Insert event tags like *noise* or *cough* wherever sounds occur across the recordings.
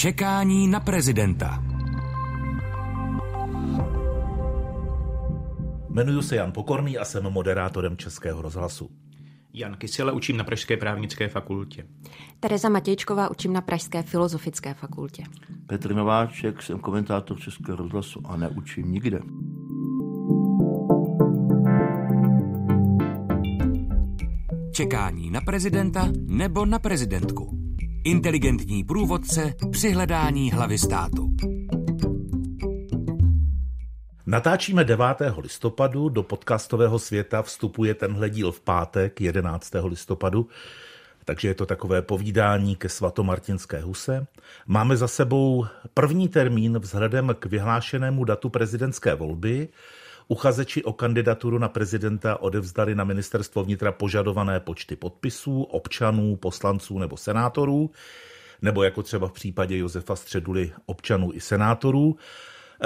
Čekání na prezidenta. Jmenuji se Jan Pokorný a jsem moderátorem Českého rozhlasu. Jan Kysela učím na Pražské právnické fakultě. Tereza Matějčková učím na Pražské filozofické fakultě. Petr Nováček, jsem komentátor Českého rozhlasu a neučím nikde. Čekání na prezidenta nebo na prezidentku. Inteligentní průvodce při hledání hlavy státu. Natáčíme 9. listopadu, do podcastového světa vstupuje tenhle díl v pátek 11. listopadu, takže je to takové povídání ke svatomartinské huse. Máme za sebou první termín vzhledem k vyhlášenému datu prezidentské volby. Uchazeči o kandidaturu na prezidenta odevzdali na ministerstvo vnitra požadované počty podpisů, občanů, poslanců nebo senátorů, nebo jako třeba v případě Josefa Středuly občanů i senátorů.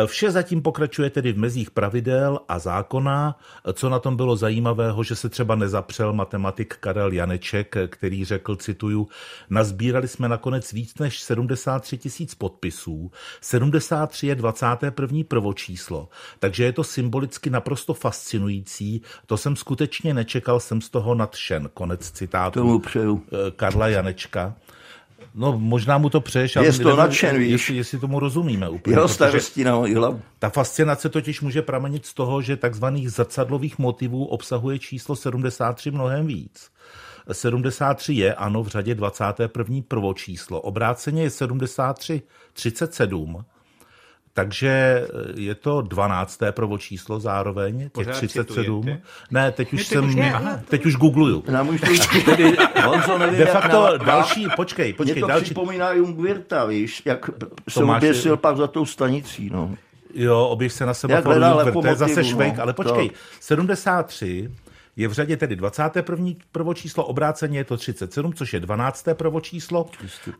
Vše zatím pokračuje tedy v mezích pravidel a zákona. Co na tom bylo zajímavého, že se třeba nezapřel matematik Karel Janeček, který řekl, cituju, nazbírali jsme nakonec víc než 73 tisíc podpisů. 73 je 21. prvočíslo, takže je to symbolicky naprosto fascinující. To jsem skutečně nečekal, jsem z toho nadšen. Konec citátu Tomu přeju. Karla Janečka. No, možná mu to přeješ, Je z toho nadšen, víš. jestli, jestli tomu rozumíme úplně. Jeho starostí na moji hlavu. Ta fascinace totiž může pramenit z toho, že takzvaných zrcadlových motivů obsahuje číslo 73 mnohem víc. 73 je, ano, v řadě 21. prvočíslo. Obráceně je 73 37, takže je to 12. prvočíslo zároveň, těch Pořád 37. citujete? Ne, teď už Ne, teď jsem, už ne, aha. teď už googluju. Nám už to tedy, Honzo, *laughs* nevím, De facto na- další, počkej, Mě počkej, to další, připomíná Jungwirta, víš, jak se oběsil pak za tou stanicí, no. Jo, oběž se na sebe Jak hledá to je zase lepomotivu, švejk, no. ale počkej, Tak. 73 je v řadě tedy 21. prvočíslo, obráceně je to 37, což je 12. prvočíslo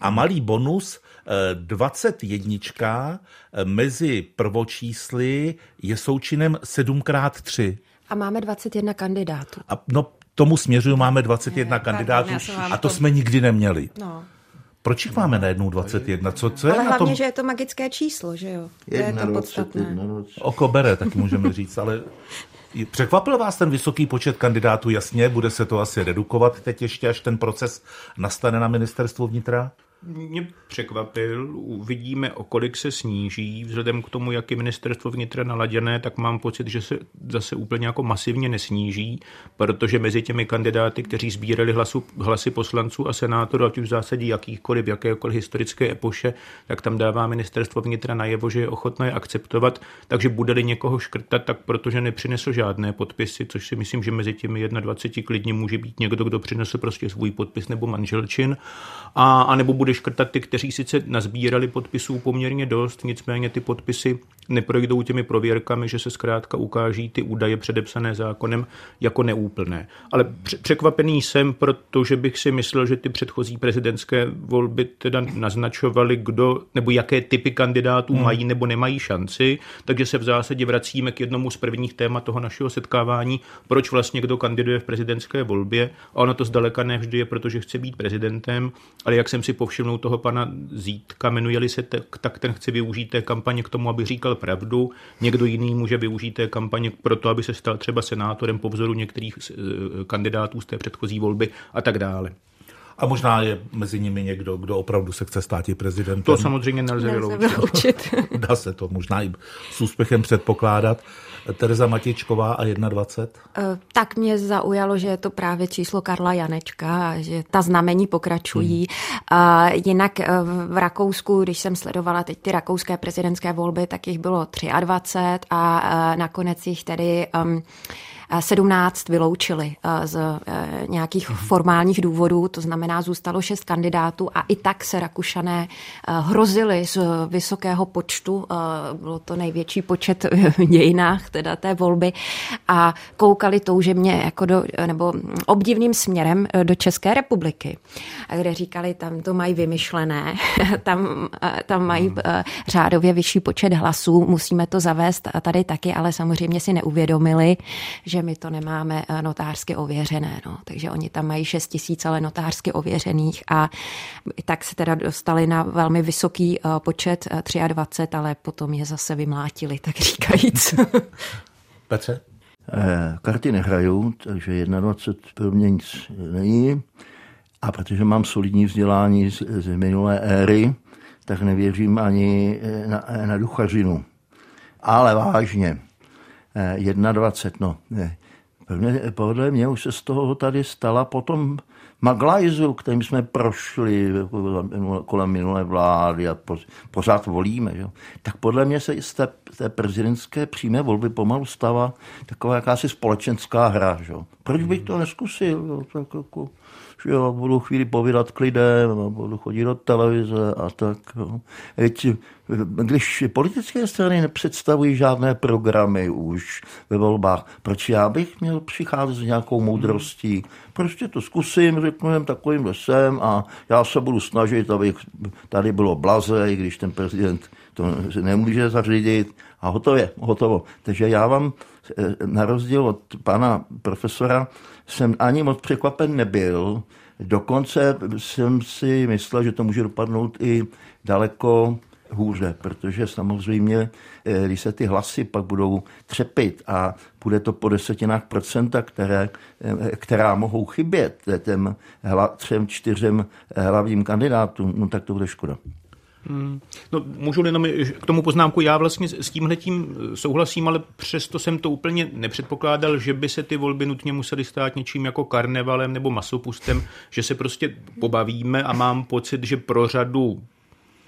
a malý bonus eh, 21 eh, mezi prvočísly je součinem 7x3. A máme 21 kandidátů. A no, tomu směřuju, máme 21 Ne, kandidátů pardon, a to to- jsme nikdy neměli. No. Proč jich máme najednou 21? Co, co je Ale na hlavně, tom? že je to magické číslo, že jo? To je to 21, podstatné. 21. Oko bere, tak můžeme říct, ale překvapil vás ten vysoký počet kandidátů? Jasně, bude se to asi redukovat teď ještě, až ten proces nastane na ministerstvu vnitra? Mě překvapil, uvidíme, o kolik se sníží. Vzhledem k tomu, jak je ministerstvo vnitra naladěné, tak mám pocit, že se zase úplně jako masivně nesníží, protože mezi těmi kandidáty, kteří sbírali hlasu, hlasy poslanců a senátorů, ať už v zásadě jakýchkoliv, jakékoliv historické epoše, tak tam dává ministerstvo vnitra najevo, že je ochotné akceptovat. Takže bude-li někoho škrtat, tak protože nepřinesl žádné podpisy, což si myslím, že mezi těmi 21 klidně může být někdo, kdo přinesl prostě svůj podpis nebo manželčin, a, a nebo bude škrtat ty, kteří sice nazbírali podpisů poměrně dost, nicméně ty podpisy neprojdou těmi prověrkami, že se zkrátka ukáží ty údaje předepsané zákonem jako neúplné. Ale pře- překvapený jsem, protože bych si myslel, že ty předchozí prezidentské volby teda naznačovaly, kdo nebo jaké typy kandidátů hmm. mají nebo nemají šanci, takže se v zásadě vracíme k jednomu z prvních témat toho našeho setkávání, proč vlastně kdo kandiduje v prezidentské volbě. A ono to zdaleka ne vždy je, protože chce být prezidentem, ale jak jsem si povšiml toho pana Zítka, jmenuje-li se tak, tak ten chce využít té kampaně k tomu, aby říkal pravdu. Někdo jiný může využít té kampaně pro to, aby se stal třeba senátorem po vzoru některých eh, kandidátů z té předchozí volby a tak dále. A možná je mezi nimi někdo, kdo opravdu se chce stát i prezidentem. To samozřejmě nelze Nelze vyloučit. vyloučit. *laughs* Dá se to možná i s úspěchem předpokládat. Tereza Matěčková a 21. Eh, Tak mě zaujalo, že je to právě číslo Karla Janečka, a že ta znamení pokračují. A jinak eh, v Rakousku, když jsem sledovala teď ty rakouské prezidentské volby, tak jich bylo 23 a eh, nakonec jich tedy um, 17 vyloučili eh, z eh, nějakých formálních důvodů, to znamená, zůstalo šest kandidátů a i tak se Rakušané eh, hrozili z vysokého počtu, bylo to největší počet *laughs* v dějinách teda té volby a koukali toužebně jako do, nebo obdivným směrem do České republiky, kde říkali, tam to mají vymyšlené, *laughs* tam, tam mají eh, řádově vyšší počet hlasů, musíme to zavést tady taky, ale samozřejmě si neuvědomili, že my to nemáme eh, notářsky ověřené. No. Takže oni tam mají 6 tisíc, ale notářsky ověřených a tak se teda dostali na velmi vysoký počet 23, ale potom je zase vymlátili, tak *laughs* říkajíc. *laughs* Petře? Karty nehraju, takže 21 pro mě nic není. A protože mám solidní vzdělání z, z minulé éry, tak nevěřím ani na, na duchařinu. Ale vážně, 21, no, ne. Podle mě už se z toho tady stala potom Maglajzu, kterým jsme prošli kolem minulé vlády a pořád volíme. Jo. Tak podle mě se z té, té prezidentské přímé volby pomalu stává taková jakási společenská hra. Jo. Proč bych to neskusil? Jo. Tak jako, že jo, budu chvíli povídat k lidem, budu chodit do televize a tak. Jo. Teď, když politické strany nepředstavují žádné programy už ve volbách, proč já bych měl přicházet s nějakou moudrostí? Prostě to zkusím, řeknu jen takovým lesem a já se budu snažit, aby tady bylo blaze, i když ten prezident to nemůže zařídit a hotově, hotovo. Takže já vám eh, na rozdíl od pana profesora jsem ani moc překvapen nebyl. Dokonce jsem si myslel, že to může dopadnout i daleko hůře, protože samozřejmě, eh, když se ty hlasy pak budou třepit a bude to po desetinách procenta, které, eh, která mohou chybět těm třem, čtyřem hlavním kandidátům, no tak to bude škoda. Hmm. No, můžu jenom k tomu poznámku, já vlastně s tímhletím souhlasím, ale přesto jsem to úplně nepředpokládal, že by se ty volby nutně musely stát něčím jako karnevalem nebo masopustem, že se prostě pobavíme a mám pocit, že pro řadu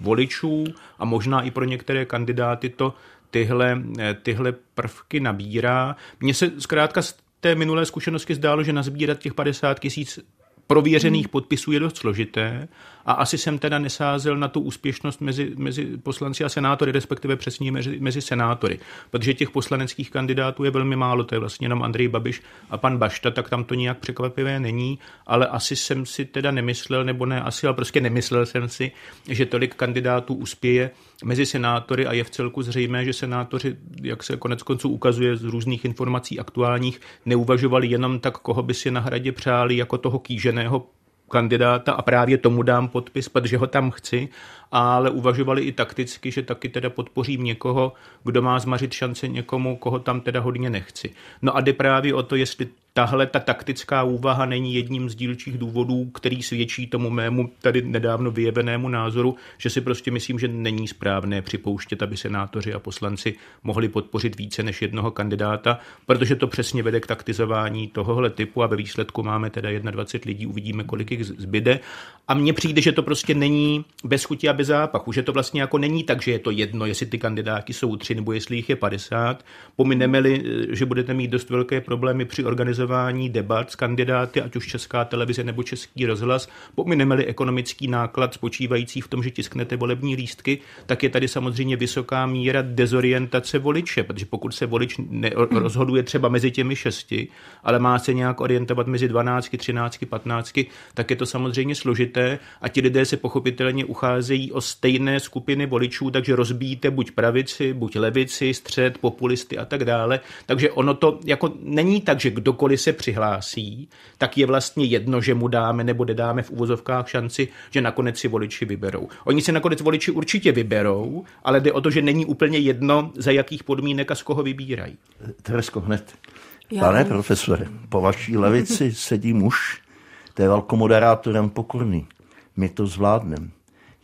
voličů a možná i pro některé kandidáty to tyhle, tyhle prvky nabírá. Mně se zkrátka z té minulé zkušenosti zdálo, že nazbírat těch 50 tisíc prověřených podpisů je dost složité a asi jsem teda nesázel na tu úspěšnost mezi, mezi poslanci a senátory, respektive přesně mezi, mezi senátory, protože těch poslaneckých kandidátů je velmi málo, to je vlastně jenom Andrej Babiš a pan Bašta, tak tam to nijak překvapivé není, ale asi jsem si teda nemyslel, nebo ne asi, ale prostě nemyslel jsem si, že tolik kandidátů uspěje mezi senátory a je v celku zřejmé, že senátoři, jak se konec konců ukazuje z různých informací aktuálních, neuvažovali jenom tak, koho by si na hradě přáli jako toho kýženého kandidáta. A právě tomu dám podpis, protože ho tam chci, ale uvažovali i takticky, že taky teda podpořím někoho, kdo má zmařit šance někomu, koho tam teda hodně nechci. No a jde právě o to, jestli tahle ta taktická úvaha není jedním z dílčích důvodů, který svědčí tomu mému tady nedávno vyjevenému názoru, že si prostě myslím, že není správné připouštět, aby senátoři a poslanci mohli podpořit více než jednoho kandidáta, protože to přesně vede k taktizování tohohle typu a ve výsledku máme teda 21 lidí, uvidíme, kolik jich zbyde. A mně přijde, že to prostě není bez chuti bez zápachu, že to vlastně jako není tak, že je to jedno, jestli ty kandidáti jsou tři nebo jestli jich je 50. Pomineme-li, že budete mít dost velké problémy při organizování organizování debat s kandidáty, ať už Česká televize nebo Český rozhlas, pomineme-li ekonomický náklad spočívající v tom, že tisknete volební lístky, tak je tady samozřejmě vysoká míra dezorientace voliče, protože pokud se volič rozhoduje třeba mezi těmi šesti, ale má se nějak orientovat mezi 12, 13, 15, tak je to samozřejmě složité a ti lidé se pochopitelně ucházejí o stejné skupiny voličů, takže rozbíjíte buď pravici, buď levici, střed, populisty a tak dále. Takže ono to jako není tak, že kdokoliv kdokoliv se přihlásí, tak je vlastně jedno, že mu dáme nebo nedáme v uvozovkách šanci, že nakonec si voliči vyberou. Oni si nakonec voliči určitě vyberou, ale jde o to, že není úplně jedno, za jakých podmínek a z koho vybírají. Teresko, hned. Já. Pane profesore, po vaší levici sedí muž, to je velkomoderátorem pokorný. My to zvládneme.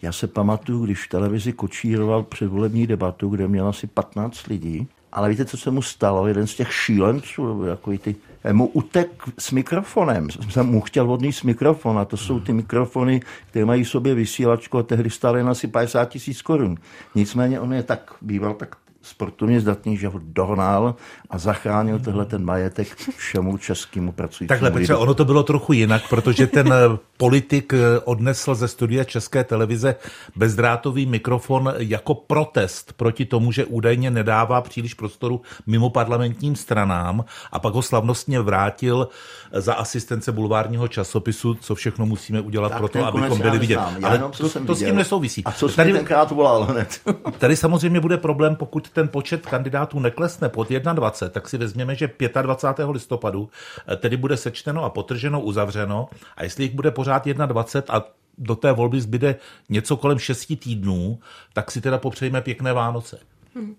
Já se pamatuju, když v televizi kočíroval předvolební debatu, kde měl asi 15 lidí, ale víte, co se mu stalo? Jeden z těch šílenců, jako ty mu utek s mikrofonem. Jsem *laughs* mu chtěl odníst mikrofon a to jsou ty mikrofony, které mají v sobě vysílačku a tehdy stály asi 50 tisíc korun. Nicméně on je tak, býval tak sportovně zdatný, že ho dohnal a zachránil tenhle ten majetek všemu českému pracujícímu. Takhle, Petře, ono to bylo trochu jinak, protože ten eh, politik eh, odnesl ze studia České televize bezdrátový mikrofon jako protest proti tomu, že údajně nedává příliš prostoru mimo parlamentním stranám a pak ho slavnostně vrátil za asistence bulvárního časopisu, co všechno musíme udělat pro to, abychom byli vidět. Ale to, to s tím nesouvisí. A co tady, tenkrát volal hned? *laughs* tady samozřejmě bude problém, pokud ten počet kandidátů neklesne pod 21, tak si vezměme, že 25. listopadu eh, tedy bude sečteno a potrženo, uzavřeno a jestli jich bude pořád 21 a do té volby zbyde něco kolem 6 týdnů, tak si teda popřejme pěkné Vánoce. Hmm.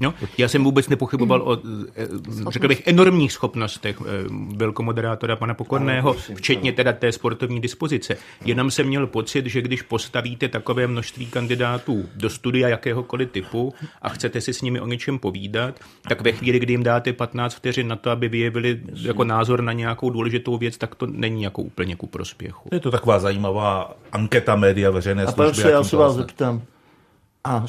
No, já jsem vůbec nepochyboval o, eh, řekl bych, enormních schopnostech eh, velkomoderátora pana Pokorného, včetně teda té sportovní dispozice. Jenom jsem měl pocit, že když postavíte takové množství kandidátů do studia jakéhokoliv typu a chcete si s nimi o něčem povídat, tak ve chvíli, kdy jim dáte 15 vteřin na to, aby vyjevili jako názor na nějakou důležitou věc, tak to není jako úplně ku prospěchu. Je to taková zajímavá anketa média veřejné služby. A já se vás zeptám, a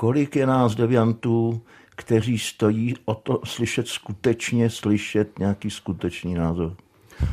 kolik je nás deviantů, kteří stojí o to slyšet skutečně, slyšet nějaký skutečný názor?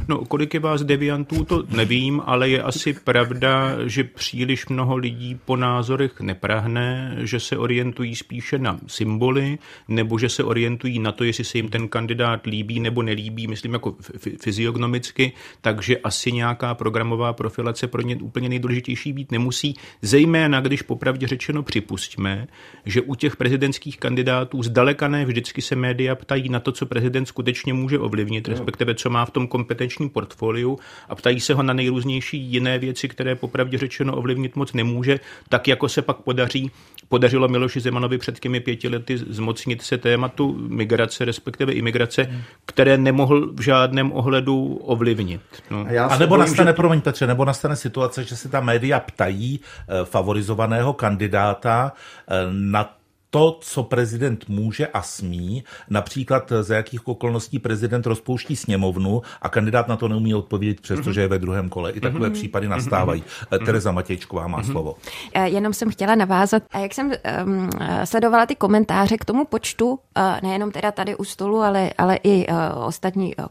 No, kolik je vás deviantů, to nevím, ale je asi pravda, že příliš mnoho lidí po názorech neprahne, že se orientují spíše na symboly, nebo že se orientují na to, jestli se jim ten kandidát líbí nebo nelíbí, myslím jako fyziognomicky, takže asi nějaká programová profilace pro ně úplně nejdůležitější být nemusí, zejména když popravdě řečeno připustíme, že u těch prezidentských kandidátů zdaleka ne vždycky se média ptají na to, co prezident skutečně může ovlivnit, respektive co má v tom kompetenci kompetenčním portfoliu a ptají se ho na nejrůznější jiné věci, které popravdě řečeno ovlivnit moc nemůže, tak jako se pak podaří, podařilo Miloši Zemanovi před těmi pěti lety zmocnit se tématu migrace, respektive imigrace, hmm. které nemohl v žádném ohledu ovlivnit. No. A, a nebo bojím, nastane, že... promiň Petře, nebo nastane situace, že se ta média ptají eh, favorizovaného kandidáta eh, na to, co prezident může a smí, například za jakých okolností prezident rozpouští sněmovnu a kandidát na to neumí odpovědět, přestože je ve druhém kole. I takové případy nastávají. Tereza Matějčková má slovo. Jenom jsem chtěla navázat, a jak jsem um, sledovala ty komentáře k tomu počtu, uh, nejenom teda tady u stolu, ale, ale i uh, ostatní uh,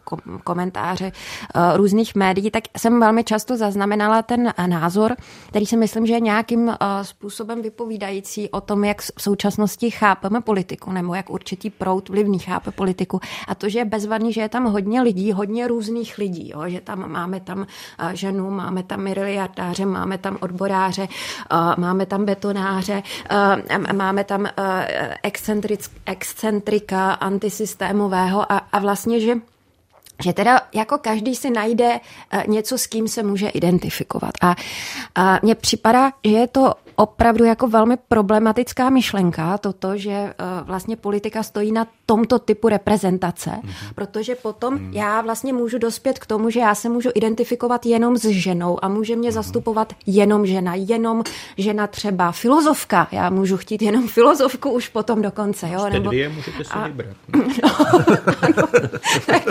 komentáře uh, různých médií, tak jsem velmi často zaznamenala ten názor, který si myslím, že je nějakým uh, způsobem vypovídající o tom, jak v současnosti společnosti chápeme politiku, nebo jak určitý prout vlivný chápe politiku. A to, že je bezvadný, že je tam hodně lidí, hodně různých lidí, jo? že tam máme tam eh, ženu, máme tam miliardáře, máme tam odboráře, eh, máme tam betonáře, eh, máme tam excentrika antisystémového a, a vlastně, že že teda jako každý si najde něco, s kým se může identifikovat. A, a mně připadá, že je to opravdu jako velmi problematická myšlenka, toto, že uh, vlastně politika stojí na tomto typu reprezentace, mm-hmm. protože potom mm-hmm. já vlastně můžu dospět k tomu, že já se můžu identifikovat jenom s ženou a může mě mm-hmm. zastupovat jenom žena, jenom žena třeba filozofka. Já můžu chtít jenom filozofku už potom dokonce. Jo? Nebo... dvě můžete si a... vybrat. *laughs* No. ano, tak,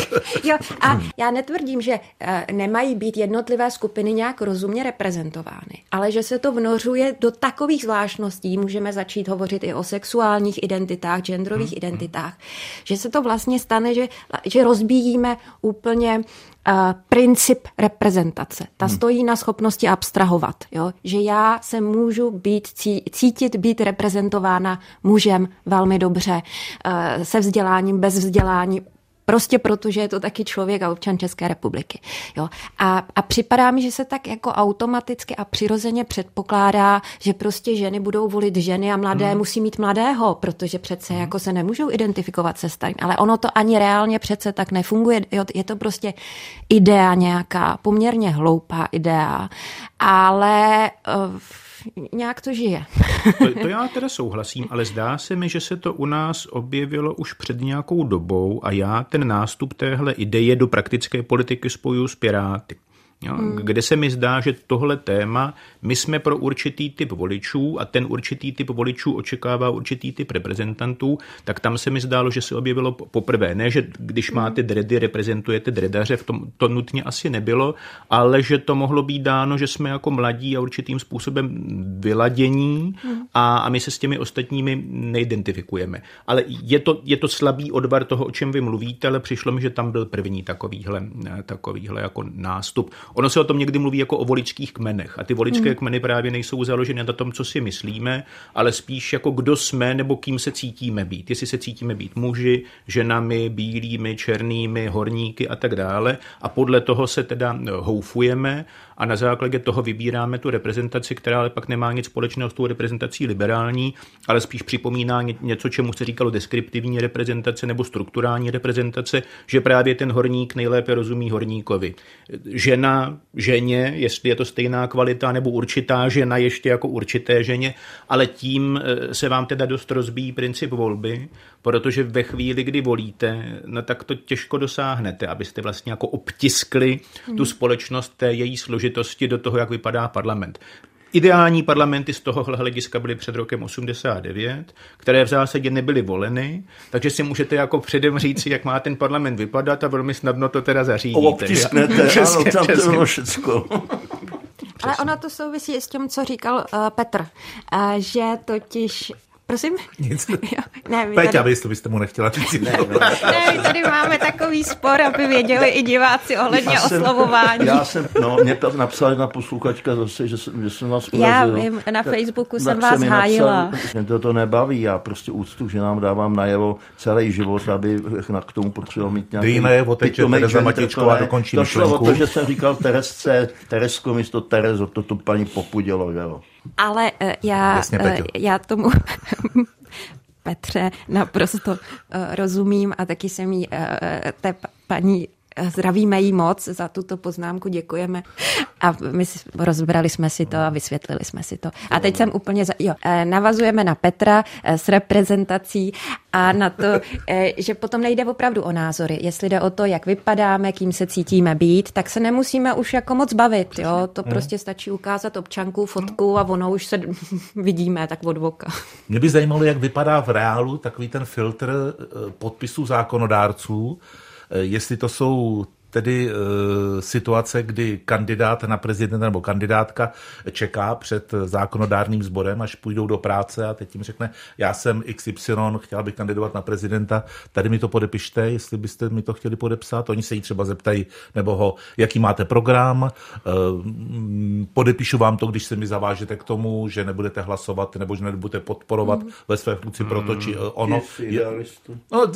jo, a já netvrdím, že uh, nemají být jednotlivé skupiny nějak rozumně reprezentovány, ale že se to vnořuje do takových zvláštností můžeme začít hovořit i o sexuálních identitách, genderových hmm. identitách, že se to vlastně stane, že, že rozbíjíme úplně uh, princip reprezentace. Ta hmm. stojí na schopnosti abstrahovat, jo? že já se můžu být, cítit být reprezentována mužem velmi dobře, uh, se vzděláním, bez vzdělání, Prostě proto, že je to taky člověk a občan České republiky. Jo. A, a připadá mi, že se tak jako automaticky a přirozeně předpokládá, že prostě ženy budou volit ženy a mladé hmm. musí mít mladého, protože přece hmm. jako se nemůžou identifikovat se starým. Ale ono to ani reálně přece tak nefunguje. Jo. Je to prostě idea nějaká, poměrně hloupá idea, ale uh, nějak to žije. *laughs* to, to já teda souhlasím, ale zdá se mi, že se to u nás objevilo už před nějakou dobou a já ten nástup téhle ideje do praktické politiky spojuju s Piráty. Jo, hmm. Kde se mi zdá, že tohle téma, my jsme pro určitý typ voličů a ten určitý typ voličů očekává určitý typ reprezentantů, tak tam se mi zdálo, že se objevilo poprvé. Ne, že když máte dredy, reprezentujete dredaře, v tom to nutně asi nebylo, ale že to mohlo být dáno, že jsme jako mladí a určitým způsobem vyladění a, a my se s těmi ostatními neidentifikujeme. Ale je to, je to slabý odvar toho, o čem vy mluvíte, ale přišlo mi, že tam byl první takovýhle, takovýhle jako nástup. Ono se o tom někdy mluví jako o voličských kmenech a ty voličské kmeny právě nejsou založeny na tom, co si myslíme, ale spíš jako kdo jsme nebo kým se cítíme být. Jestli se cítíme být muži, ženami, bílými, černými, horníky a tak dále a podle toho se teda houfujeme a na základě toho vybíráme tu reprezentaci, která ale pak nemá nic společného s tou reprezentací liberální, ale spíš připomíná něco, čemu se říkalo deskriptivní reprezentace nebo strukturální reprezentace, že právě ten horník nejlépe rozumí horníkovi. Žena ženě, jestli je to stejná kvalita nebo určitá žena ještě jako určité ženě, ale tím eh, se vám teda dost rozbíjí princip volby, protože ve chvíli, kdy volíte, no tak to těžko dosáhnete, abyste vlastně jako obtiskli tu hmm. společnost té její složitosti do toho, jak vypadá parlament. Ideální parlamenty z tohohle hlediska byly před rokem 89, které v zásadě nebyly voleny, takže si můžete jako předem říct, jak má ten parlament vypadat a velmi snadno to teda zařídíte. Obtisknete, *laughs* ano, tam to bylo všechno. Ale ona to souvisí s tím, co říkal uh, Petr, uh, že totiž Prosím? Nic. *laughs* ne, Peťa, tady... vy byste mu nechtěla říct. Ne, ne, ne, tady máme takový spor, aby věděli i diváci ohledně já jsem, oslovování. Já jsem, no, mě napsala jedna posluchačka zase, že, jsem, že jsem vás urazil. Já vím, na Facebooku tak, jsem vás hájila. Mě to, to nebaví, já prostě úctu, že nám dávám najevo celý život, aby k tomu potřeboval mít nějaký... Dej najevo teď, že Tereza Matěčková dokončí To šlo o to, že jsem říkal Teresce, Teresko místo Terezo, to tu paní popudělo, že jo. Ale uh, já, Jasně, uh, já tomu *laughs* Petře naprosto uh, rozumím a taky jsem jí uh, té paní Zdravíme jí moc za tuto poznámku, děkujeme. A my rozbrali jsme si to a vysvětlili jsme si to. A teď jsem úplně, za, jo, eh, navazujeme na Petra eh, s reprezentací a na to, eh, že potom nejde opravdu o názory. Jestli jde o to, jak vypadáme, kým se cítíme být, tak se nemusíme už jako moc bavit. Jo? To hmm. prostě stačí ukázat občanku, fotku a ono už se *laughs* vidíme tak od voka. Mě by zajímalo, jak vypadá v reálu takový ten filtr podpisů zákonodárců, jestli to jsou tedy e, situace, kdy kandidát na prezidenta nebo kandidátka čeká před zákonodárným sborem, až půjdou do práce a teď jim řekne, já jsem XY, chtěla bych kandidovat na prezidenta, tady mi to podepište, jestli byste mi to chtěli podepsat. Oni se jí třeba zeptají, nebo ho, jaký máte program, e, podepíšu vám to, když se mi zavážete k tomu, že nebudete hlasovat nebo že nebudete podporovat mm. ve své funkci proto, či ono. Je, no,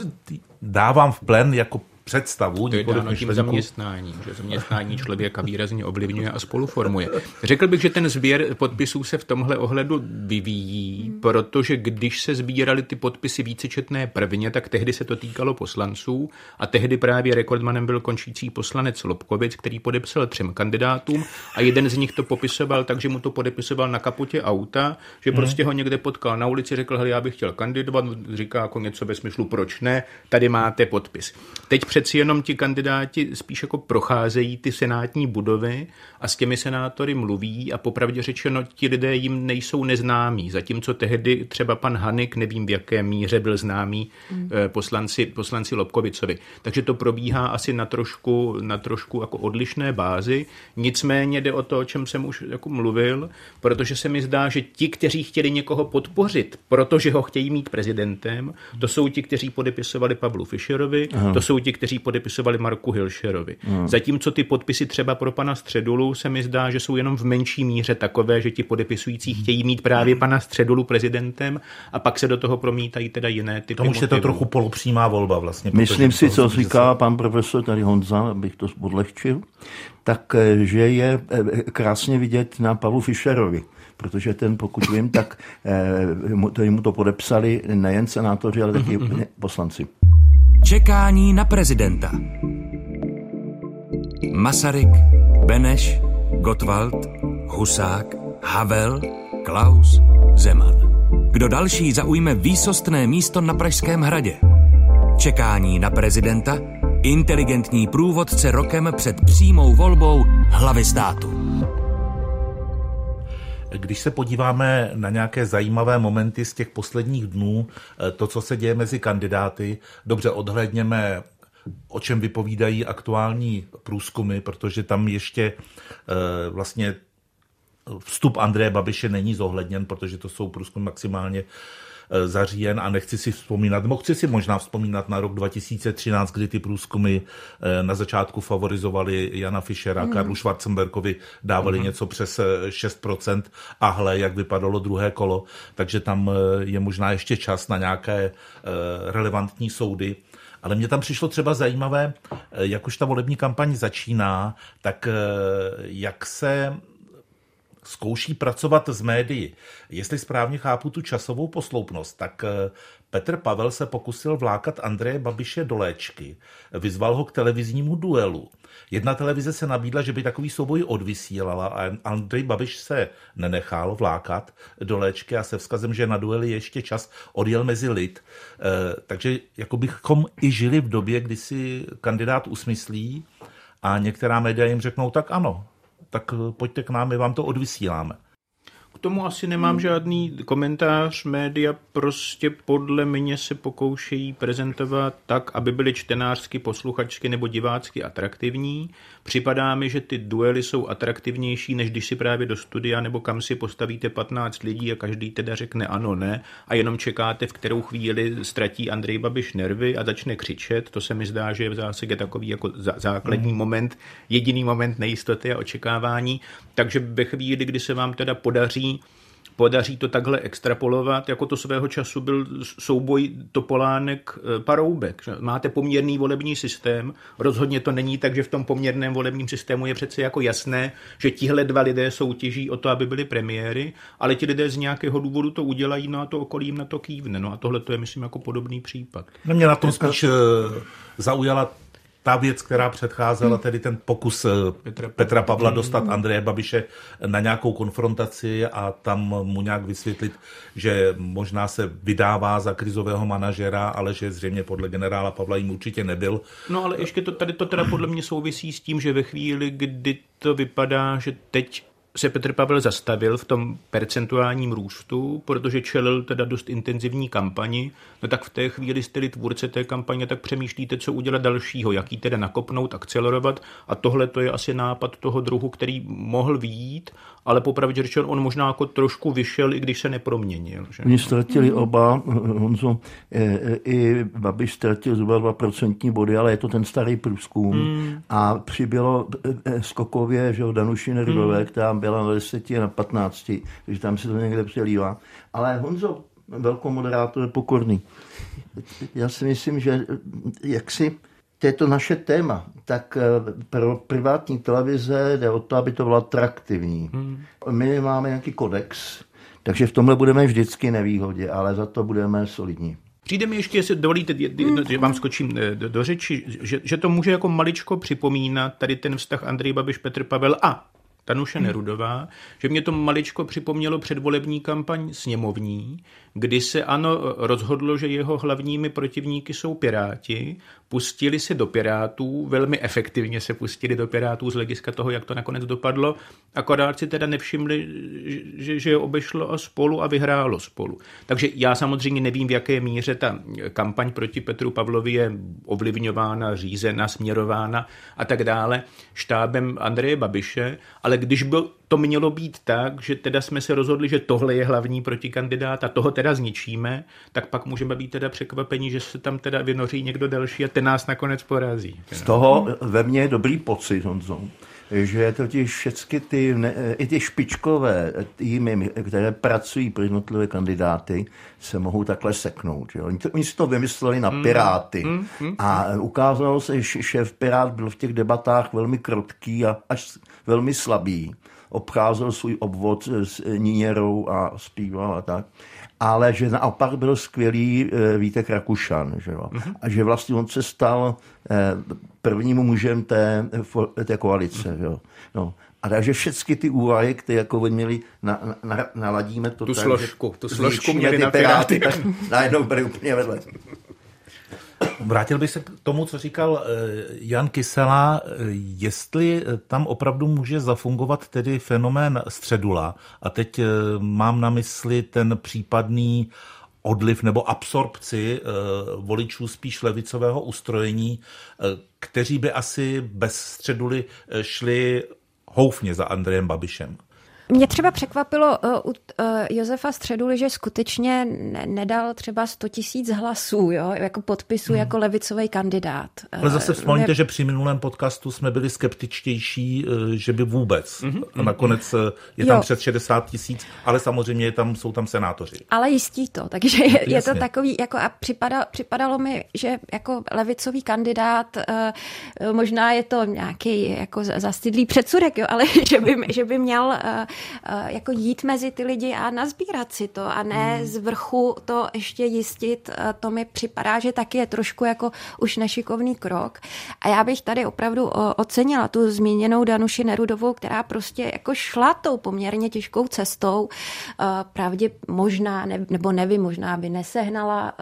dávám v plen jako představu. To je dáno tím zaměstnáním, že zaměstnání člověka výrazně ovlivňuje a spoluformuje. Řekl bych, že ten sběr podpisů se v tomhle ohledu vyvíjí, protože když se sbíraly ty podpisy vícečetné prvně, tak tehdy se to týkalo poslanců a tehdy právě rekordmanem byl končící poslanec Lobkovic, který podepsal třem kandidátům a jeden z nich to popisoval tak, že mu to podepisoval na kapotě auta, že prostě ho někde potkal na ulici, řekl, hele, já bych chtěl kandidovat, říká jako něco ve smyslu, proč ne, tady máte podpis. Teď před přeci jenom ti kandidáti spíš jako procházejí ty senátní budovy a s těmi senátory mluví a popravdě řečeno ti lidé jim nejsou neznámí, zatímco tehdy třeba pan Hanik, nevím v jaké míře byl známý mm. poslanci, poslanci Lobkovicovi. Takže to probíhá asi na trošku, na trošku jako odlišné bázi, nicméně jde o to, o čem jsem už jako mluvil, protože se mi zdá, že ti, kteří chtěli někoho podpořit, protože ho chtějí mít prezidentem, to jsou ti, kteří podepisovali Pavlu Fischerovi, Aha. to jsou ti, kteří kteří podepisovali Marku Hilšerovi. Hmm. Zatímco ty podpisy třeba pro pana Středulu se mi zdá, že jsou jenom v menší míře takové, že ti podepisující chtějí mít právě pana Středulu prezidentem a pak se do toho promítají teda jiné typy Tomu je to trochu polopřímá volba vlastně. Myslím si, co říká se... pan profesor tady Honza, abych to odlehčil, tak eh, že je eh, krásně vidět na Pavlu Fischerovi protože ten, pokud vím, tak eh, to jim to podepsali nejen senátoři, ale taky *laughs* poslanci. Čekání na prezidenta. Masaryk, Beneš, Gottwald, Husák, Havel, Klaus, Zeman. Kdo další zaujme výsostné místo na Pražském hradě? Čekání na prezidenta, inteligentní průvodce rokem před přímou volbou hlavy státu. Když se podíváme na nějaké zajímavé momenty z těch posledních dnů, eh, to, co se děje mezi kandidáty, dobře odhledněme o čem vypovídají aktuální průzkumy, protože tam ještě eh, vlastně vstup Andreje Babiše není zohledněn, protože to jsou průzkumy maximálně zaříjen a nechci si vzpomínat, nebo chci si možná vzpomínat na rok 2013, kdy ty průzkumy na začátku favorizovali Jana Fischera, hmm. Karlu Schwarzenbergovi dávali hmm. něco přes 6% a hle, jak vypadalo druhé kolo, takže tam je možná ještě čas na nějaké relevantní soudy. Ale mně tam přišlo třeba zajímavé, jak už ta volební kampaň začíná, tak jak se zkouší pracovat s médií. Jestli správně chápu tu časovou posloupnost, tak eh, Petr Pavel se pokusil vlákat Andreje Babiše do léčky. Vyzval ho k televiznímu duelu. Jedna televize se nabídla, že by takový souboj odvysílala a Andrej Babiš se nenechal vlákat do léčky a se vzkazem, že na dueli ještě čas odjel mezi lid. E, takže jako bychom i žili v době, kdy si kandidát usmyslí a některá média jim řeknou, tak ano, tak eh, pojďte k nám, my vám to odvysíláme. K tomu asi nemám hmm. žádný komentář. Média prostě podle mě se pokoušejí prezentovat tak, aby byly čtenářsky, posluchačsky nebo divácky atraktivní. Připadá mi, že ty duely jsou atraktivnější, než když si právě do studia nebo kam si postavíte 15 lidí a každý teda řekne ano, ne a jenom čekáte, v kterou chvíli ztratí Andrej Babiš nervy a začne křičet. To se mi zdá, že je v zásadě takový jako základní hmm. moment, jediný moment nejistoty a očekávání. Takže ve chvíli, kdy se vám teda podaří podaří to takhle extrapolovat, jako to svého času byl souboj Topolánek eh, Paroubek. Máte poměrný volební systém, rozhodně to není tak, že v tom poměrném volebním systému je přece jako jasné, že tihle dva lidé soutěží o to, aby byli premiéry, ale ti lidé z nějakého důvodu to udělají, no a to okolí jim na to kývne. No a tohle to je, myslím, jako podobný případ. Mě na tom spíš eh, zaujala ta věc, která předcházela, hmm. tedy ten pokus eh, Petra, Petra Pavla hmm. dostat Andreje Babiše na nějakou konfrontaci a tam mu nějak vysvětlit, že možná se vydává za krizového manažera, ale že zřejmě podle generála Pavla jim určitě nebyl. No ale ještě to tady to teda podle mě souvisí s tím, že ve chvíli, kdy to vypadá, že teď se Petr Pavel zastavil v tom percentuálním růstu, protože čelil teda dost intenzivní kampani, no tak v té chvíli jste tvůrce té kampaně, tak přemýšlíte, co udělat dalšího, jaký teda nakopnout, akcelerovat a tohle to je asi nápad toho druhu, který mohl výjít, ale popravdě řečeno, on možná jako trošku vyšel, i když se neproměnil. Že? Oni ztratili oba, Honzo, e, e, i Babiš ztratil zhruba 2% body, ale je to ten starý průzkum hmm. a přibylo e, skokově, že Danuši Nerudové, hmm. která byla na 10 a na 15, takže tam se to někde přelívá. Ale Honzo, velkou moderátor je pokorný. Já si myslím, že jak si to je to naše téma. Tak eh, pro privátní televize jde o to, aby to bylo atraktivní. Hmm. My máme nějaký kodex, takže v tomhle budeme vždycky nevýhodě, ale za to budeme solidní. Přijde mi ještě, jestli dovolíte, že vám skočím eh, do, do řeči, že, že to může jako maličko připomínat tady ten vztah Andrej Babiš, Petr Pavel a Tanuše Nerudová, že mě to maličko připomnělo předvolební kampaň sněmovní, kdy se ano rozhodlo, že jeho hlavními protivníky jsou Piráti, pustili se do Pirátů, velmi efektivně se pustili do Pirátů z hlediska toho, jak to nakonec dopadlo, akorát si teda nevšimli, že, že je obešlo a spolu a vyhrálo spolu. Takže já samozřejmě nevím, v jaké míře ta kampaň proti Petru Pavlovi je ovlivňována, řízena, směrována a tak dále štábem Andreje Babiše, ale když byl to mělo být tak, že teda jsme se rozhodli, že tohle je hlavní protikandidát a toho teda zničíme, tak pak můžeme být teda překvapení, že se tam teda vynoří někdo další a ten nás nakonec porazí. Z toho ve mně je dobrý pocit, Honzo, že totiž všechny ty, ne, i ty špičkové týmy, které pracují pro jednotlivé kandidáty, se mohou takhle seknout. Že? Oni, to, oni si to vymysleli na mm, Piráty. Mm, mm, a ukázalo se, že šéf Pirát byl v těch debatách velmi krotký a až velmi slabý obcházel svůj obvod s Níněrou a zpíval a tak. Ale že naopak byl skvělý eh, Vítek Rakušan. Že jo? Mm-hmm. A že vlastně on se stal eh, prvním mužem té, té koalice. Že jo? No. A takže všechny ty úvahy, které jako měli, na, na, naladíme to tu tak, složku, tu složku měli ty na piráty, tak najednou byly úplně vedle. Vrátil bych se k tomu, co říkal eh, Jan Kysela, eh, jestli tam opravdu může zafungovat tedy fenomén středula. A teď eh, mám na mysli ten případný odliv nebo absorpci voličů spíš levicového ustrojení, kteří by asi bez středuly šli houfně za Andrejem Babišem. Mě třeba překvapilo uh, u uh, Josefa Středuly, že skutečně nedal třeba 100 tisíc hlasů, jo, jako podpisu hmm. jako levicový kandidát. Ale zase vzpomeňte, Mě... že při minulém podcastu jsme byli skeptičtější, že by vůbec. Mm-hmm. A nakonec je tam jo. přes 60 tisíc, ale samozřejmě je tam, jsou tam senátoři. Ale jistí to, takže je, je to takový, jako a připadalo, připadalo mi, že jako levicový kandidát, uh, možná je to nějaký jako zastydlý předsudek, jo, ale *laughs* že by, že by měl uh, jako jít mezi ty lidi a nazbírat si to a ne hmm. z vrchu to ještě jistit, uh, to mi připadá, že taky je trošku jako už nešikovný krok. A já bych tady opravdu ocenila tu zmíněnou Danuši Nerudovou, která prostě jako šla tou poměrně těžkou cestou. Pravdě možná, ne, nebo nevím, možná by nesehnala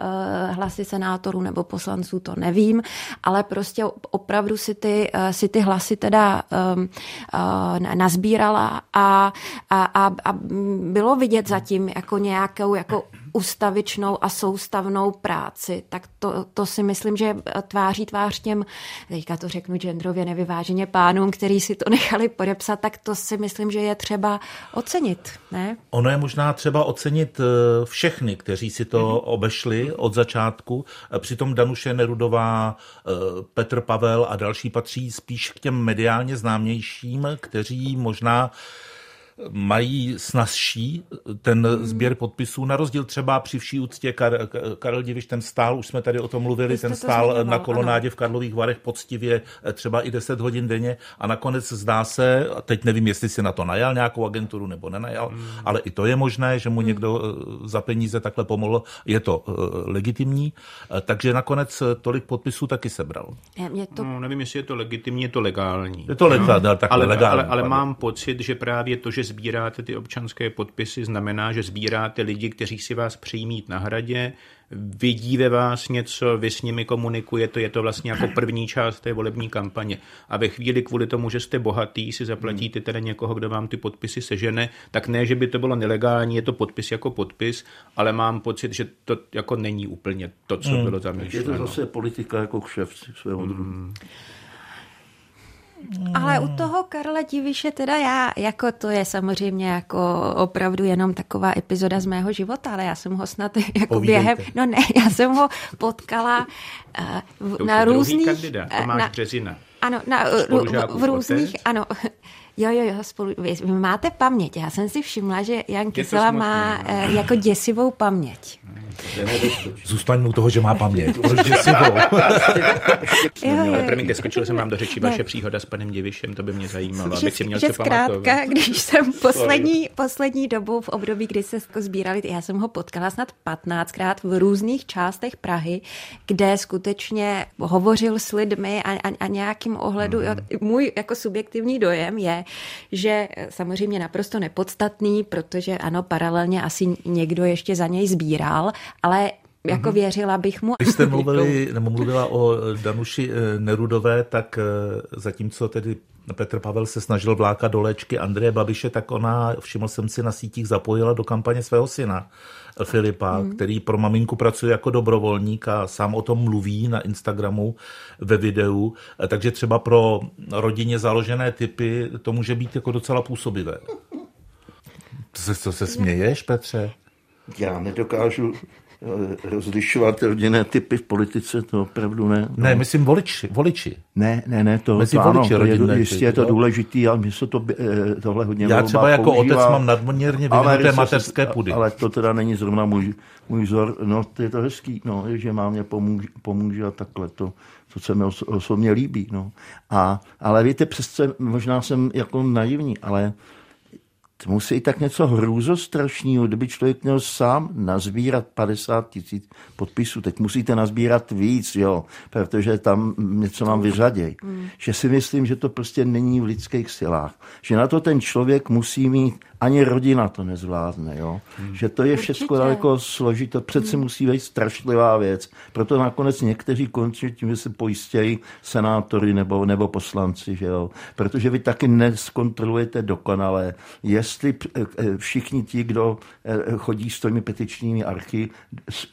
hlasy senátorů nebo poslanců, to nevím, ale prostě opravdu si ty, si ty hlasy teda um, uh, nazbírala a, a, a, a bylo vidět zatím jako nějakou jako ustavičnou a soustavnou práci, tak to, to si myslím, že tváří tvář těm, teďka to řeknu genderově nevyváženě pánům, který si to nechali podepsat, tak to si myslím, že je třeba ocenit. Ne? Ono je možná třeba ocenit eh, všechny, kteří si to mm-hmm. obešli od začátku. Přitom Danuše Nerudová, eh, Petr Pavel a další patří spíš k těm mediálně známějším, kteří možná mají snazší ten sběr podpisů, na rozdíl třeba při vší úctě Kar- Karel Diviš, ten stál, už jsme tady o tom mluvili, ten stál zmiňoval, na kolonádě ano. v Karlových Varech poctivě eh, třeba i 10 hodin denně a nakonec zdá se, teď nevím, jestli si na to najal nějakou agenturu nebo nenajal, hmm. ale i to je možné, že mu hmm. někdo eh, za peníze takhle pomohl, je to legitimní, takže nakonec tolik podpisů taky sebral. Mě to... No, nevím, jestli je to legitimní, je to legální. Je to legální, no. ale, legální. Ale, ale mám pocit, že právě to, že sbíráte ty občanské podpisy, znamená, že sbíráte lidi, kteří si vás přijímít na hradě, vidí ve vás něco, vy s nimi komunikujete, je to vlastně jako první část té volební kampaně. A ve chvíli kvůli tomu, že jste bohatý, si zaplatíte teda někoho, kdo vám ty podpisy sežene, tak ne, že by to bylo nelegální, je to podpis jako podpis, ale mám pocit, že to jako není úplně to, co hmm. bylo zamýšleno. Je to zase politika jako kšeft svého hmm. Ale u toho Karla Diviše teda já, jako to je samozřejmě jako opravdu jenom taková epizoda z mého života, ale já jsem ho snad *laughs* jako Povídejte. během, no ne, já jsem ho potkala uh, v, na různých... Kandidát, Tomáš na, Březina. Ano, na, v, v různých, ano, Jo, jo, jo, spolu, vy, vy máte paměť. Já jsem si všimla, že Jan Kysela má no. e, jako děsivou paměť. Zůstaň u toho, že má paměť. Proč *laughs* děsivou? *laughs* jo, jo. Promiňte, skočil jsem vám do řeči vaše příhoda s panem Divišem, to by mě zajímalo, že, abych si měl že co zkrátka, když jsem poslední, poslední dobu v období, kdy se sbírali, já jsem ho potkala snad 15krát v různých částech Prahy, kde skutečně hovořil s lidmi a, a, a nějakým ohledu, mm. jo, můj jako subjektivní dojem je, že samozřejmě naprosto nepodstatný, protože ano, paralelně asi někdo ještě za něj sbíral, ale jako mhm. věřila bych mu. Když jste *laughs* mluvili, nebo mluvila o Danuši eh, Nerudové, tak eh, zatímco tedy Petr Pavel se snažil vlákat do léčky Andreje Babiše, tak ona, všiml jsem si, na sítích zapojila do kampaně svého syna Filipa, hmm. který pro maminku pracuje jako dobrovolník a sám o tom mluví na Instagramu ve videu. Takže třeba pro rodině založené typy to může být jako docela působivé. *laughs* Co se, co se směješ, Petře? Já nedokážu rozlišovat rodinné typy v politice, to opravdu ne. Ne, myslím voliči. voliči. Ne, ne, ne, to, myslím to voliči, ano, to je, jistě je to důležitý, ale my se to, eh, tohle hodně Já třeba jako používá, otec mám nadměrně vyvinuté mateřské pudy. Ale to teda není zrovna můj, můj vzor. No, to je to hezký, no, že mám mě pomůže, pomůže a takhle to, to se mi osobně líbí. No. A, ale víte, přesce možná jsem jako naivní, ale musí tak něco hrůzostrašného, kdyby člověk měl sám nazbírat 50 tisíc podpisů. Teď musíte nazbírat víc, jo, protože tam něco vám vyřaděj. Mm. Že si myslím, že to prostě není v lidských silách. Že na to ten člověk musí mít ani rodina to nezvládne. Jo? Hmm. Že to je všechno daleko složité, přece hmm. musí být strašlivá věc. Proto nakonec někteří končí tím, že se pojistějí senátory nebo, nebo poslanci. Že jo? Protože vy taky neskontrolujete dokonale, jestli jestli všichni ti, kdo chodí s těmi petičními archy,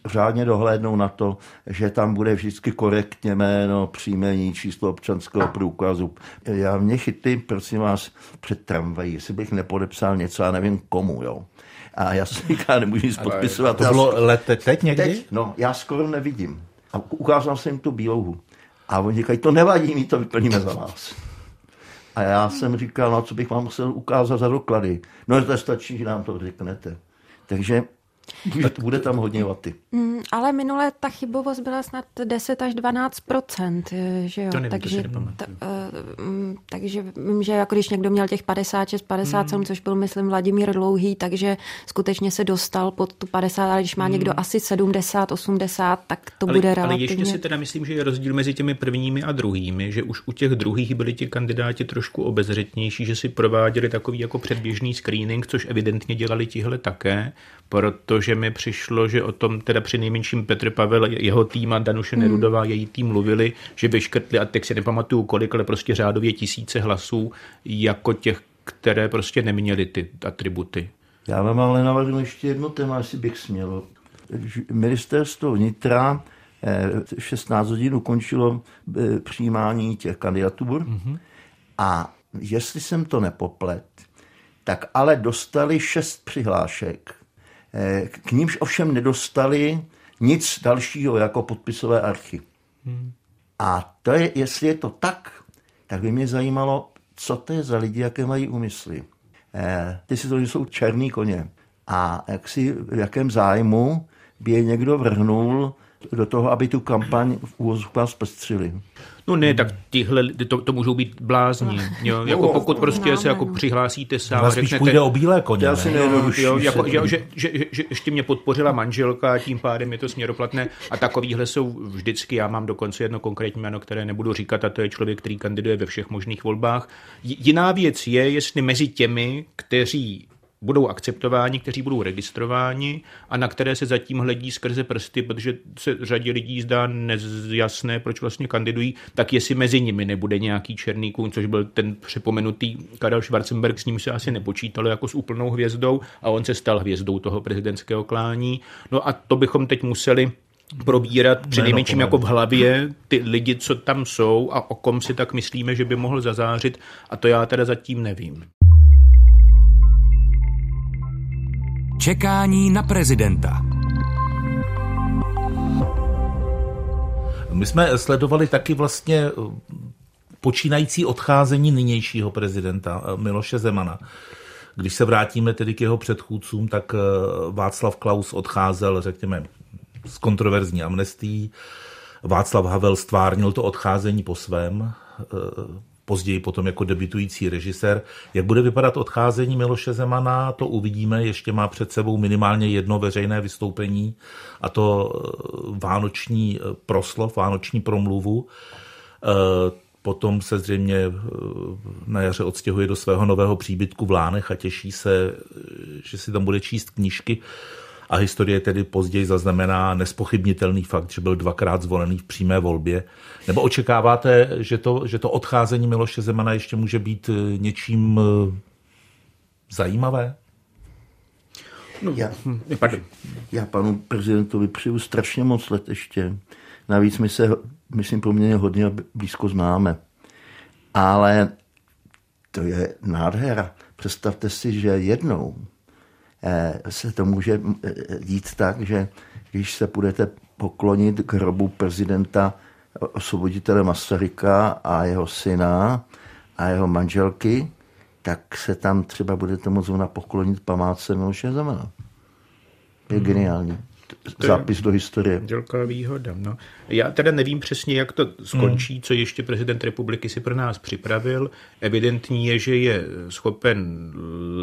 řádně dohlédnou na to, že tam bude vždycky korektně jméno, příjmení, číslo občanského průkazu. Já mě chytli, prosím vás, před tramvají, jestli bych nepodepsal něco, já nevím komu, jo. A já si *laughs* říkám, nemůžu nic podpisovat. To bylo let teď někdy? Teď, no, já skoro nevidím. A ukázal jsem jim tu bílouhu. A oni říkají, to nevadí, my to vyplníme za vás. A já jsem říkal, no co bych vám musel ukázat za doklady. No to stačí, že nám to řeknete. Takže bude, bude tam hodně vaty. Mm, ale minule ta chybovost byla snad 10 až 12 že jo? To nevím, takže, to ta, uh, takže vím, že jako když někdo měl těch 56, 57, mm. což byl, myslím, Vladimír Dlouhý, takže skutečně se dostal pod tu 50, ale když má mm. někdo asi 70, 80, tak to ale, bude relativně... Ale ještě si teda myslím, že je rozdíl mezi těmi prvními a druhými, že už u těch druhých byli ti kandidáti trošku obezřetnější, že si prováděli takový jako předběžný screening, což evidentně dělali tihle také, protože mi přišlo, že o tom teda při nejmenším Petr Pavel, jeho tým a Danuše hmm. Nerudová, její tým mluvili, že vyškrtli, a teď si nepamatuju kolik, ale prostě řádově tisíce hlasů jako těch, které prostě neměly ty atributy. Já vám ale navrhnu ještě jedno téma, jestli bych směl. Ministerstvo vnitra 16 eh, hodin ukončilo eh, přijímání těch kandidatur mm-hmm. a jestli jsem to nepoplet, tak ale dostali šest přihlášek k nímž ovšem nedostali nic dalšího jako podpisové archy. Hmm. A to je, jestli je to tak, tak by mě zajímalo, co to je za lidi, jaké mají úmysly. Eh, ty si to, že jsou černý koně. A jak si, v jakém zájmu by je někdo vrhnul do toho, aby tu kampaň v úvozovkách zpestřili. No ne, tak tihle, to, to můžou být blázni. *laughs* Jo? Jako pokud prostě se jako přihlásíte sám a řeknete... půjde o bílé koně. Já si nejjednodušší. Jo, jako, že, že, že, že, ještě mě podpořila manželka a tím pádem je to směroplatné. A takovýhle jsou vždycky, já mám dokonce jedno konkrétní jméno, které nebudu říkat, a to je člověk, který kandiduje ve všech možných volbách. Jiná věc je, jestli mezi těmi, kteří budou akceptováni, kteří budou registrováni a na které se zatím hledí skrze prsty, protože se řadě lidí zdá nejasné, proč vlastně kandidují, tak jestli mezi nimi nebude nějaký černý kůň, což byl ten připomenutý Karel Schwarzenberg, s ním se asi nepočítalo jako s úplnou hvězdou a on se stal hvězdou toho prezidentského klání. No a to bychom teď museli probírat při nejmenším jako v hlavě ty lidi, co tam jsou a o kom si tak myslíme, že by mohl zazářit a to já teda zatím nevím. Čekání na prezidenta. My jsme sledovali taky vlastně eh, počínající odcházení nynějšího prezidenta eh, Miloše Zemana. Když se vrátíme tedy k jeho předchůdcům, tak eh, Václav Klaus odcházel, řekněme, s kontroverzní amnestí. Václav Havel stvárnil to odcházení po svém později potom jako debitující režisér. Jak bude vypadat odcházení Miloše Zemana, to uvidíme. Ještě má před sebou minimálně jedno veřejné vystoupení a to eh, vánoční eh, proslov, vánoční promluvu. Eh, potom se zřejmě na jaře odstěhuje do svého nového příbytku v Lánech a těší se, že si tam bude číst knížky a historie tedy později zaznamená nespochybnitelný fakt, že byl dvakrát zvolený v přímé volbě. Nebo očekáváte, že to, že to odcházení Miloše Zemana ještě může být eh, něčím eh, zajímavé? No, já, já panu prezidentovi přeju strašně moc let ještě. Navíc my se, myslím, poměrně hodně blízko známe. Ale to je nádhera. Představte si, že jednou se to může eh, dít tak, že když se budete poklonit k hrobu prezidenta osvoboditele Masaryka a jeho syna a jeho manželky, tak se tam třeba budete moct poklonit památce Miloše Zemana. Je hmm. geniální zápis do historie. Dělká výhoda. No. Já teda nevím přesně, jak to skončí, hmm. co ještě prezident republiky si pro nás připravil. Evidentní je, že je schopen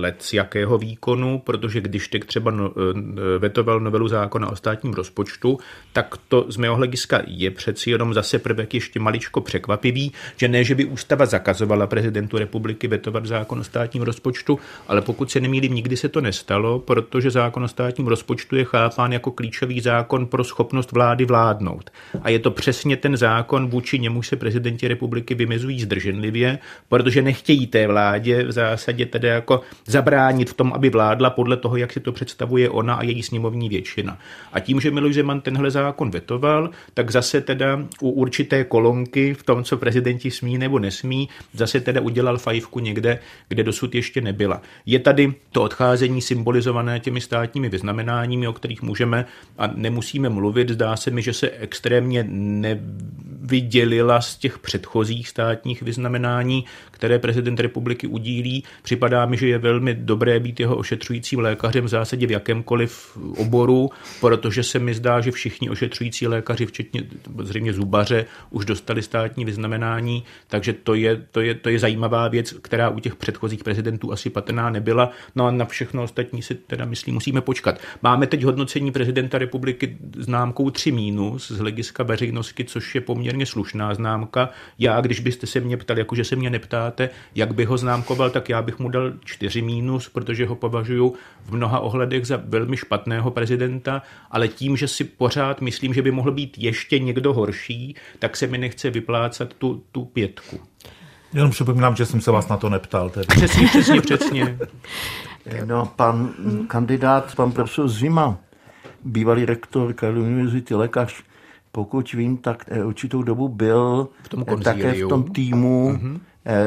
let z jakého výkonu, protože když teď třeba no, eh, vetoval novelu zákona o státním rozpočtu, tak to z mého hlediska je přeci jenom zase prvek ještě maličko překvapivý, že ne, že by ústava zakazovala prezidentu republiky vetovat zákon o státním rozpočtu, ale pokud se nemýlím, nikdy se to nestalo, protože zákon o státním rozpočtu je chápán jako klíčový zákon pro schopnost vlády vládnout. A je to přesně ten zákon, vůči němu se prezidenti republiky vymezují zdrženlivě, protože nechtějí té vládě v zásadě tedy jako zabránit v tom, aby vládla podle toho, jak si to představuje ona a její sněmovní většina. A tím, že Miloš Zeman tenhle zákon vetoval, tak zase teda u určité kolonky v tom, co prezidenti smí nebo nesmí, zase teda udělal fajfku někde, kde dosud ještě nebyla. Je tady to odcházení symbolizované těmi státními vyznamenáními, o kterých můžeme a nemusíme mluvit. Zdá se mi, že se extrémně nevydělila z těch předchozích státních vyznamenání, které prezident republiky udílí. Připadá mi, že je velmi dobré být jeho ošetřujícím lékařem v zásadě v jakémkoliv oboru, protože se mi zdá, že všichni ošetřující lékaři, včetně zřejmě zubaře, už dostali státní vyznamenání, takže to je, to je, to je zajímavá věc, která u těch předchozích prezidentů asi patrná nebyla. No a na všechno ostatní si teda myslím musíme počkat. Máme teď hodnocení prezidenta republiky známkou 3 mínus z hlediska veřejnosti, což je poměrně slušná známka. Já, když byste se mě ptali, jakože se mě neptáte, jak by ho známkoval, tak já bych mu dal 4 mínus, protože ho považuji v mnoha ohledech za velmi špatného prezidenta, ale tím, že si pořád myslím, že by mohl být ještě někdo horší, tak se mi nechce vyplácat tu, tu pětku. Jenom připomínám, že jsem se vás na to neptal. Tedy. Přesně, přesně, přesně. *laughs* No, pan kandidát, pan profesor Zima, bývalý rektor Karlovy univerzity, lékař, pokud vím, tak eh, určitou dobu byl v tom také v tom týmu mm-hmm.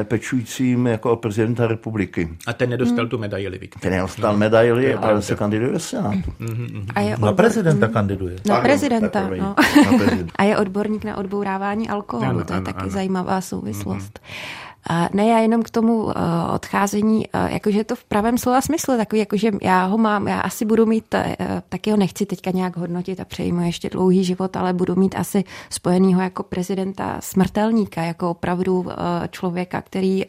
pečujícím jako prezidenta republiky. A ten nedostal hmm. tu medaili, Viktor. Ten nedostal no. medaili, ale se kandiduje do Senátu. Mm-hmm. A je odbor... Na prezidenta kandiduje. Na prezidenta, no. na prezidenta. *laughs* A je odborník na odbourávání alkoholu, ano, to je ano, taky ano. zajímavá souvislost. Mm-hmm. Ne, já jenom k tomu eh, odcházení, eh, jakože to v pravém slova smyslu, takový, jakože já ho mám, já asi budu mít, eh, taky ho nechci teďka nějak hodnotit a přeji mu ještě dlouhý život, ale budu mít asi spojenýho jako prezidenta smrtelníka, jako opravdu člověka, který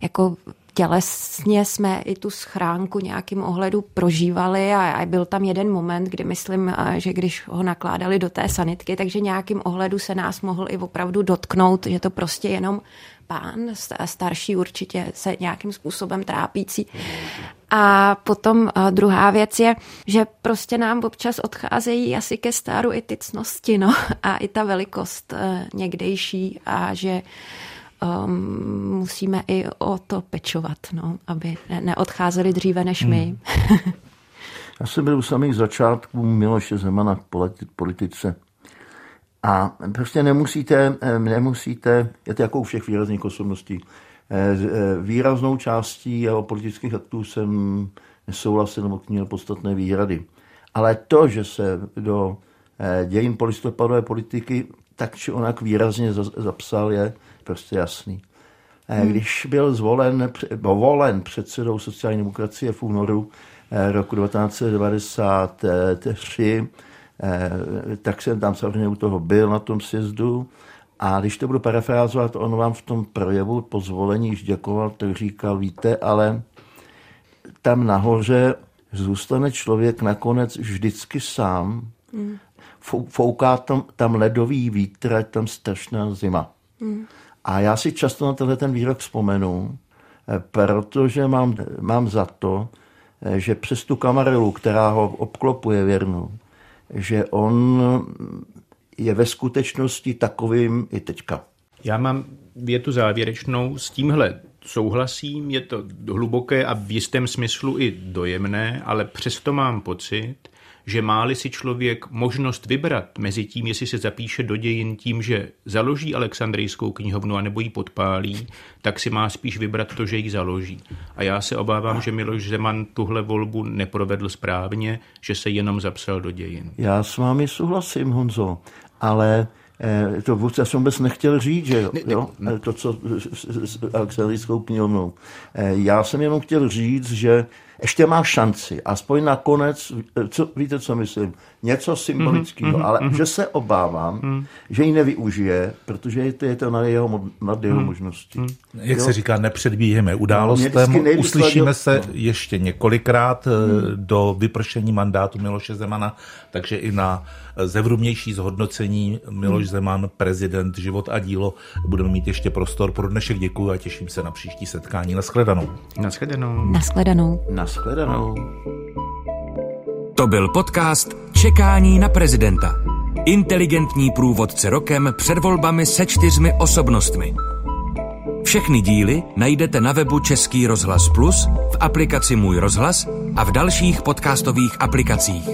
jako tělesně jsme i tu schránku nějakým ohledu prožívali a, byl tam jeden moment, kdy myslím, že když ho nakládali do té sanitky, takže nějakým ohledu se nás mohl i opravdu dotknout, že to prostě jenom pán, starší určitě se nějakým způsobem trápící. A potom druhá věc je, že prostě nám občas odcházejí asi ke stáru i tycnosti, no, *laughs* a i ta velikost e, někdejší a že um, musíme i o to pečovat, no, aby neodcházeli dříve než my. Hmm. Já jsem byl u samých začátků Miloše Zemana k politice. A prostě nemusíte, nemusíte, je to jako u všech výrazných osobností, eh, eh, výraznou částí jeho politických aktů jsem nesouhlasil nebo měl podstatné výhrady. Ale to, že se do eh, dějin polistopadové politiky tak či onak výrazně zapsal, je prostě jasný. Hmm. Když byl zvolen, volen předsedou sociální demokracie v únoru roku 1993, Eh, tak jsem tam samozřejmě u toho byl na tom sjezdu. A když to budu parafrázovat, on vám v tom projevu po zvolení již děkoval, tak říkal, víte, ale tam nahoře zůstane člověk nakonec vždycky sám. Fouká tam, tam ledový vítr, je tam strašná zima. Mm. A já si často na tenhle ten výrok vzpomenu, eh, protože mám, mám za to, eh, že přes tu kamarelu, která ho obklopuje věrnou, že on je ve skutečnosti takovým i teďka. Já mám větu závěrečnou. S tímhle souhlasím, je to hluboké a v jistém smyslu i dojemné, ale přesto mám pocit, že máli si člověk možnost vybrat mezi tím, jestli se zapíše do dějin tím, že založí Alexandrijskou knihovnu a nebo ji podpálí, tak si má spíš vybrat to, že ji založí. A já se obávám, že Miloš Zeman tuhle volbu neprovedl správně, že se jenom zapsal do dějin. Já s vámi souhlasím, Honzo, ale eh, to já jsem vůbec nechtěl říct, že jo, ne, ne. to, co s Alexandrijskou knihovnou. Eh, já jsem jenom chtěl říct, že ještě má šanci, aspoň nakonec, co, víte, co myslím, něco symbolického, mm-hmm, ale mm-hmm. že se obávám, mm-hmm. že ji nevyužije, protože je to, je to na jeho, nad jeho mm-hmm. možnosti. Mm-hmm. Jak jo? se říká, nepředbíheme událostem, no, uslyšíme se no. ještě několikrát mm. do vypršení mandátu Miloše Zemana, takže i na zevrubnější zhodnocení Miloš mm. Zeman, prezident, život a dílo budeme mít ještě prostor. Pro dnešek děkuji a těším se na příští setkání. Naschledanou. Naschledanou. Naschledanou. Naschledanou. To byl podcast Čekání na prezidenta. Inteligentní průvodce rokem před volbami se čtyřmi osobnostmi. Všechny díly najdete na webu Český rozhlas Plus, v aplikaci Můj rozhlas a v dalších podcastových aplikacích.